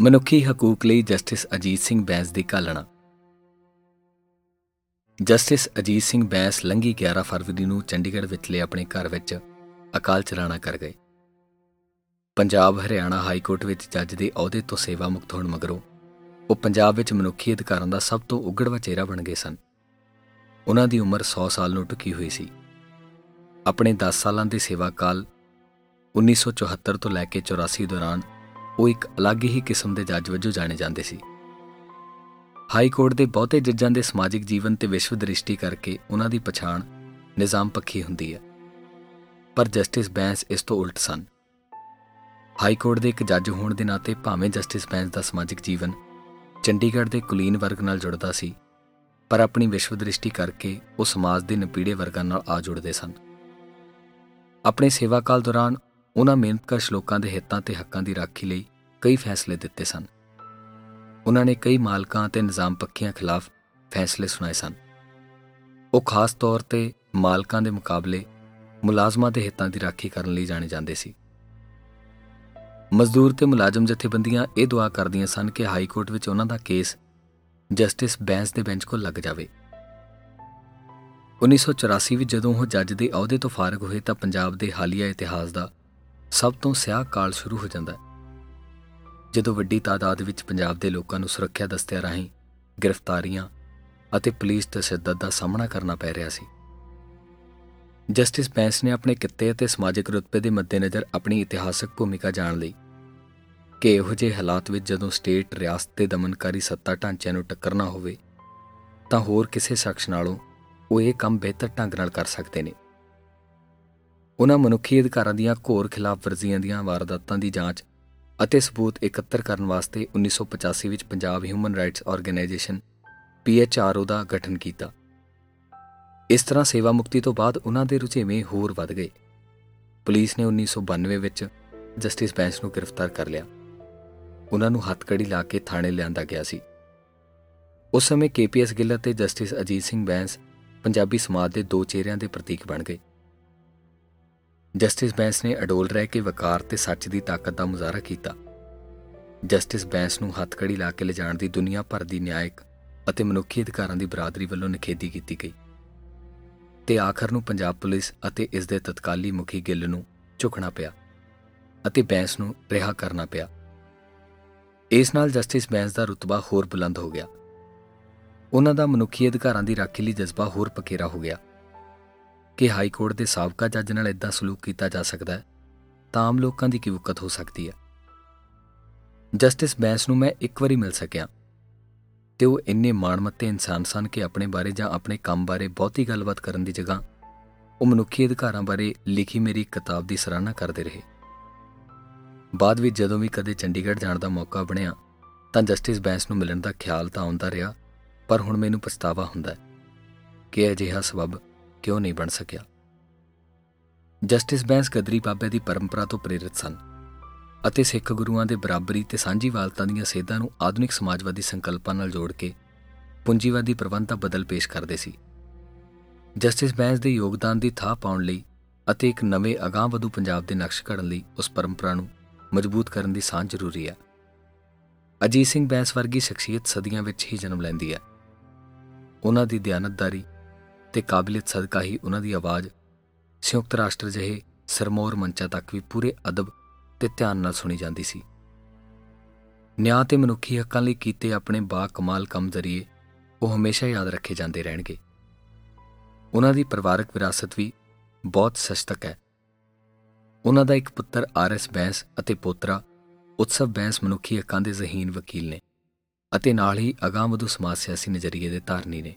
ਮਨੁੱਖੀ ਹਕੂਕ ਲਈ ਜਸਟਿਸ ਅਜੀਤ ਸਿੰਘ ਬੈਂਸ ਦੀ ਕਾਲਣਾ। ਜਸਟਿਸ ਅਜੀਤ ਸਿੰਘ ਬੈਂਸ ਲੰਗੀ 11 ਫਰਵਰੀ ਨੂੰ ਚੰਡੀਗੜ੍ਹ ਵਿਚਲੇ ਆਪਣੇ ਘਰ ਵਿੱਚ ਅਕਾਲ ਚਲਾਣਾ ਕਰ ਗਏ। ਪੰਜਾਬ, ਹਰਿਆਣਾ ਹਾਈ ਕੋਰਟ ਵਿੱਚ ਜੱਜ ਦੇ ਅਹੁਦੇ ਤੋਂ ਸੇਵਾ ਮੁਕਤ ਹੋਣ ਮਗਰੋਂ ਉਹ ਪੰਜਾਬ ਵਿੱਚ ਮਨੁੱਖੀ ਅਧਿਕਾਰਾਂ ਦਾ ਸਭ ਤੋਂ ਉਗੜਵਾ ਚਿਹਰਾ ਬਣ ਗਏ ਸਨ। ਉਹਨਾਂ ਦੀ ਉਮਰ 100 ਸਾਲ ਨੂੰ ਟੁਕੀ ਹੋਈ ਸੀ। ਆਪਣੇ 10 ਸਾਲਾਂ ਦੇ ਸੇਵਾ ਕਾਲ 1974 ਤੋਂ ਲੈ ਕੇ 84 ਦੌਰਾਨ ਉਹ ਇੱਕ ਅਲੱਗ ਹੀ ਕਿਸਮ ਦੇ ਜੱਜ ਵਜੋਂ ਜਾਣੇ ਜਾਂਦੇ ਸੀ। ਹਾਈ ਕੋਰਟ ਦੇ ਬਹੁਤੇ ਜੱਜਾਂ ਦੇ ਸਮਾਜਿਕ ਜੀਵਨ ਤੇ ਵਿਸ਼ਵ ਦ੍ਰਿਸ਼ਟੀ ਕਰਕੇ ਉਹਨਾਂ ਦੀ ਪਛਾਣ ਨਿਜ਼ਾਮ ਪੱਖੀ ਹੁੰਦੀ ਹੈ। ਪਰ ਜਸਟਿਸ ਬੈਂਸ ਇਸ ਤੋਂ ਉਲਟ ਸਨ। ਹਾਈ ਕੋਰਟ ਦੇ ਇੱਕ ਜੱਜ ਹੋਣ ਦੇ ਨਾਤੇ ਭਾਵੇਂ ਜਸਟਿਸ ਬੈਂਸ ਦਾ ਸਮਾਜਿਕ ਜੀਵਨ ਚੰਡੀਗੜ੍ਹ ਦੇ ਕੁਲੀਨ ਵਰਗ ਨਾਲ ਜੁੜਦਾ ਸੀ, ਪਰ ਆਪਣੀ ਵਿਸ਼ਵ ਦ੍ਰਿਸ਼ਟੀ ਕਰਕੇ ਉਹ ਸਮਾਜ ਦੇ ਨਪੀੜੇ ਵਰਗਾਂ ਨਾਲ ਆ ਜੁੜਦੇ ਸਨ। ਆਪਣੇ ਸੇਵਾ ਕਾਲ ਦੌਰਾਨ ਉਹਨਾਂ ਮਿਹਨਤਕਸ਼ ਲੋਕਾਂ ਦੇ ਹਿੱਤਾਂ ਤੇ ਹੱਕਾਂ ਦੀ ਰਾਖੀ ਲਈ ਕਈ ਫੈਸਲੇ ਦਿੱਤੇ ਸਨ। ਉਹਨਾਂ ਨੇ ਕਈ ਮਾਲਕਾਂ ਤੇ ਨਿਜ਼ਾਮ ਪੱਖੀਆਂ ਖਿਲਾਫ ਫੈਸਲੇ ਸੁਣਾਏ ਸਨ। ਉਹ ਖਾਸ ਤੌਰ ਤੇ ਮਾਲਕਾਂ ਦੇ ਮੁਕਾਬਲੇ ਮੁਲਾਜ਼ਮਾਂ ਦੇ ਹਿੱਤਾਂ ਦੀ ਰਾਖੀ ਕਰਨ ਲਈ ਜਾਣੇ ਜਾਂਦੇ ਸੀ। ਮਜ਼ਦੂਰ ਤੇ ਮੁਲਾਜ਼ਮ ਜਥੇਬੰਦੀਆਂ ਇਹ ਦੁਆ ਕਰਦੀਆਂ ਸਨ ਕਿ ਹਾਈ ਕੋਰਟ ਵਿੱਚ ਉਹਨਾਂ ਦਾ ਕੇਸ ਜਸਟਿਸ ਬੈਂਸ ਦੇ ਬੈਂਚ ਕੋਲ ਲੱਗ ਜਾਵੇ। 1984 ਵਿੱਚ ਜਦੋਂ ਉਹ ਜੱਜ ਦੇ ਅਹੁਦੇ ਤੋਂ ਫਾਰਗ ਹੋਏ ਤਾਂ ਪੰਜਾਬ ਦੇ ਹਾਲੀਆ ਇਤਿਹਾਸ ਦਾ ਸਭ ਤੋਂ ਸਿਆਹ ਕਾਲ ਸ਼ੁਰੂ ਹੋ ਜਾਂਦਾ ਹੈ। ਜਦੋਂ ਵੱਡੀ ਤਾਦਾਦ ਵਿੱਚ ਪੰਜਾਬ ਦੇ ਲੋਕਾਂ ਨੂੰ ਸੁਰੱਖਿਆ ਦਸਤਿਆਂ ਰਾਹੀਂ ਗ੍ਰਿਫਤਾਰੀਆਂ ਅਤੇ ਪੁਲਿਸ ਤਸ਼ੱਦਦ ਦਾ ਸਾਹਮਣਾ ਕਰਨਾ ਪੈ ਰਿਹਾ ਸੀ। ਜਸਟਿਸ ਬੈਂਸ ਨੇ ਆਪਣੇ ਕਿੱਤੇ ਅਤੇ ਸਮਾਜਿਕ ਰੁਤਬੇ ਦੇ ਮੱਦੇਨਜ਼ਰ ਆਪਣੀ ਇਤਿਹਾਸਕ ਭੂਮਿਕਾ ਜਾਣ ਲਈ ਕਿ ਇਹੋ ਜਿਹੇ ਹਾਲਾਤ ਵਿੱਚ ਜਦੋਂ ਸਟੇਟ ਰਿਆਸਤ ਦੇ ਦਮਨਕਾਰੀ ਸੱਤਾ ਢਾਂਚਿਆਂ ਨੂੰ ਟੱਕਰਨਾ ਹੋਵੇ, ਤਾਂ ਹੋਰ ਕਿਸੇ ਸ਼ਖਸ ਨਾਲੋਂ ਉਹ ਇਹ ਕੰਮ ਬਿਹਤਰ ਢੰਗ ਨਾਲ ਕਰ ਸਕਦੇ ਨੇ। ਉਹਨਾਂ ਮਨੁੱਖੀ ਅਧਿਕਾਰਾਂ ਦੀਆਂ ਘੋਰ ਖਿਲਾਫ ਵਰਜ਼ੀਆਂ ਦੀਆਂ ਵਾਰਦਾਤਾਂ ਦੀ ਜਾਂਚ ਅਤੇ ਸਬੂਤ ਇਕੱਤਰ ਕਰਨ ਵਾਸਤੇ 1985 ਵਿੱਚ Punjab human rights organisation PHRO ਦਾ ਗਠਨ ਕੀਤਾ। ਇਸ ਤਰ੍ਹਾਂ ਸੇਵਾ ਮੁਕਤੀ ਤੋਂ ਬਾਅਦ ਉਹਨਾਂ ਦੇ ਰੁਝੇਵੇਂ ਹੋਰ ਵੱਧ ਗਏ। ਪੁਲਿਸ ਨੇ 1992 ਵਿੱਚ ਜਸਟਿਸ ਬੈਂਸ ਨੂੰ ਗ੍ਰਿਫਤਾਰ ਕਰ ਲਿਆ। ਉਹਨਾਂ ਨੂੰ ਹੱਥਕੜੀ ਲਾ ਕੇ ਥਾਣੇ ਲਿਆਂਦਾ ਗਿਆ ਸੀ। ਉਸ ਸਮੇਂ KPS ਗਿੱਲ ਅਤੇ ਜਸਟਿਸ ਅਜੀਤ ਸਿੰਘ ਬੈਂਸ ਪੰਜਾਬੀ ਸਮਾਜ ਦੇ ਦੋ ਚਿਹਰਿਆਂ ਦੇ ਪ੍ਰਤੀਕ ਬਣ ਗਏ। ਜਸਟਿਸ ਬੈਂਸ ਨੇ ਅਡੋਲ ਰਹਿ ਕੇ ਵਕਾਰ ਤੇ ਸੱਚ ਦੀ ਤਾਕਤ ਦਾ ਮੁਜ਼ਾਹਰਾ ਕੀਤਾ। ਜਸਟਿਸ ਬੈਂਸ ਨੂੰ ਹੱਥਕੜੀ ਲਾ ਕੇ ਲਿਜਾਣ ਦੀ ਦੁਨੀਆ ਭਰ ਦੀ ਨਿਆਇਕ ਅਤੇ ਮਨੁੱਖੀ ਅਧਿਕਾਰਾਂ ਦੀ ਬਰਾਦਰੀ ਵੱਲੋਂ ਨਿਖੇਧੀ ਕੀਤੀ ਗਈ। ਤੇ ਆਖਰ ਨੂੰ ਪੰਜਾਬ ਪੁਲਿਸ ਅਤੇ ਇਸ ਦੇ ਤਤਕਾਲੀ ਮੁਖੀ ਗਿੱਲ ਨੂੰ ਝੁਕਣਾ ਪਿਆ ਅਤੇ ਬੈਂਸ ਨੂੰ ਰਿਹਾ ਕਰਨਾ ਪਿਆ। ਇਸ ਨਾਲ ਜਸਟਿਸ ਬੈਂਸ ਦਾ ਰੁਤਬਾ ਹੋਰ ਬੁਲੰਦ ਹੋ ਗਿਆ। ਉਹਨਾਂ ਦਾ ਮਨੁੱਖੀ ਅਧਿਕਾਰਾਂ ਦੀ ਰਾਖੀ ਲਈ ਜਜ਼ਬਾ ਹੋਰ ਪਕੇਰਾ ਹੋ ਗਿਆ। ਕਿ ਹਾਈ ਕੋਰਟ ਦੇ ਸਾਬਕਾ ਜੱਜ ਨਾਲ ਇਦਾਂ ਸਲੂਕ ਕੀਤਾ ਜਾ ਸਕਦਾ ਹੈ, ਤਾਂ ਆਮ ਲੋਕਾਂ ਦੀ ਕੀ ਵਕਤ ਹੋ ਸਕਦੀ ਹੈ? ਜਸਟਿਸ ਬੈਂਸ ਨੂੰ ਮੈਂ ਇੱਕ ਵਾਰੀ ਮਿਲ ਸਕਿਆ। ਤੇ ਉਹ ਇੰਨੇ ਮਾਣਮੱਤੇ ਇਨਸਾਨ ਸਨ ਕਿ ਆਪਣੇ ਬਾਰੇ ਜਾਂ ਆਪਣੇ ਕੰਮ ਬਾਰੇ ਬਹੁਤੀ ਗੱਲਬਾਤ ਕਰਨ ਦੀ ਜਗ੍ਹਾ ਉਹ ਮਨੁੱਖੀ ਅਧਿਕਾਰਾਂ ਬਾਰੇ ਲਿਖੀ ਮੇਰੀ ਕਿਤਾਬ ਦੀ ਸਰਾਹਨਾ ਕਰਦੇ ਰਹੇ। ਬਾਅਦ ਵਿੱਚ ਜਦੋਂ ਵੀ ਕਦੇ ਚੰਡੀਗੜ੍ਹ ਜਾਣ ਦਾ ਮੌਕਾ ਬਣਿਆ, ਤਾਂ ਜਸਟਿਸ ਬੈਂਸ ਨੂੰ ਮਿਲਣ ਦਾ ਖਿਆਲ ਤਾਂ ਆਉਂਦਾ ਰਿਹਾ, ਪਰ ਹੁਣ ਮੈਨੂੰ ਪਛਤਾਵਾ ਹੁੰਦਾ ਕਿ ਅਜਿਹਾ ਸਬਬ ਕਿਉਂ ਨਹੀਂ ਬਣ ਸਕਿਆ? ਜਸਟਿਸ ਬੈਂਸ ਗਦਰੀ ਬਾਬੇ ਦੀ ਪਰੰਪਰਾ ਤੋਂ ਪ੍ਰੇਰਿਤ ਸਨ ਅਤੇ ਸਿੱਖ ਗੁਰੂਆਂ ਦੇ ਬਰਾਬਰੀ ਤੇ ਸਾਂਝੀਵਾਲਤਾ ਦੀਆਂ ਸੇਧਾਂ ਨੂੰ ਆਧੁਨਿਕ ਸਮਾਜਵਾਦੀ ਸੰਕਲਪਾਂ ਨਾਲ ਜੋੜ ਕੇ ਪੂੰਜੀਵਾਦੀ ਪ੍ਰਬੰਧਤਾ ਬਦਲ ਪੇਸ਼ ਕਰਦੇ ਸੀ। ਜਸਟਿਸ ਬੈਂਸ ਦੇ ਯੋਗਦਾਨ ਦੀ ਥਾਂ ਪਾਉਣ ਲਈ ਅਤੇ ਇੱਕ ਨਵੇਂ ਅਗਾਂਹਵਧੂ ਪੰਜਾਬ ਦੇ ਨਕਸ਼ ਘੜਨ ਲਈ ਉਸ ਪਰੰਪਰਾ ਨੂੰ ਮਜ਼ਬੂਤ ਕਰਨ ਦੀ ਸਾਂਝ ਜ਼ਰੂਰੀ ਹੈ। ਅਜੀਤ ਸਿੰਘ ਬੈਂਸ ਵਰਗੀ ਸ਼ਖਸੀਅਤ ਸਦੀਆਂ ਵਿੱਚ ਹੀ ਜਨਮ ਲੈਂਦੀ ਹੈ। ਉਹਨਾਂ ਦੀ ਦਿਆਨਤਦਾਰੀ ਤੇ ਕਾਬਲੀਅਤ ਸਦਕਾ ਹੀ ਉਹਨਾਂ ਦੀ ਆਵਾਜ਼ ਸੰਯੁਕਤ ਰਾਸ਼ਟਰ ਜਿਹੇ ਸਰਮੌਰ ਮੰਚਾਂ ਤੱਕ ਵੀ ਪੂਰੇ ਅਦਬ ਤੇ ਧਿਆਨ ਨਾਲ ਸੁਣੀ ਜਾਂਦੀ ਸੀ। ਨਿਆਂ ਤੇ ਮਨੁੱਖੀ ਹੱਕਾਂ ਲਈ ਕੀਤੇ ਆਪਣੇ ਬਾ ਕਮਾਲ ਕੰਮ ਜ਼ਰੀਏ ਉਹ ਹਮੇਸ਼ਾ ਯਾਦ ਰੱਖੇ ਜਾਂਦੇ ਰਹਿਣਗੇ। ਉਹਨਾਂ ਦੀ ਪਰਿਵਾਰਕ ਵਿਰਾਸਤ ਵੀ ਬਹੁਤ ਸਸ਼ਤਕ ਹੈ। ਉਹਨਾਂ ਦਾ ਇੱਕ ਪੁੱਤਰ ਆਰਐਸ ਬੈਂਸ ਅਤੇ ਪੋਤਰਾ ਉਤਸਵ ਬੈਂਸ ਮਨੁੱਖੀ ਹੱਕਾਂ ਦੇ ਜ਼ਹੀਨ ਵਕੀਲ ਨੇ ਅਤੇ ਨਾਲ ਹੀ ਅਗਾਮਦੂ ਸਮਾਜ ਸਿਆਸੀ ਨਜ਼ਰੀਏ ਦੇ ਧਾਰਨੀ ਨੇ।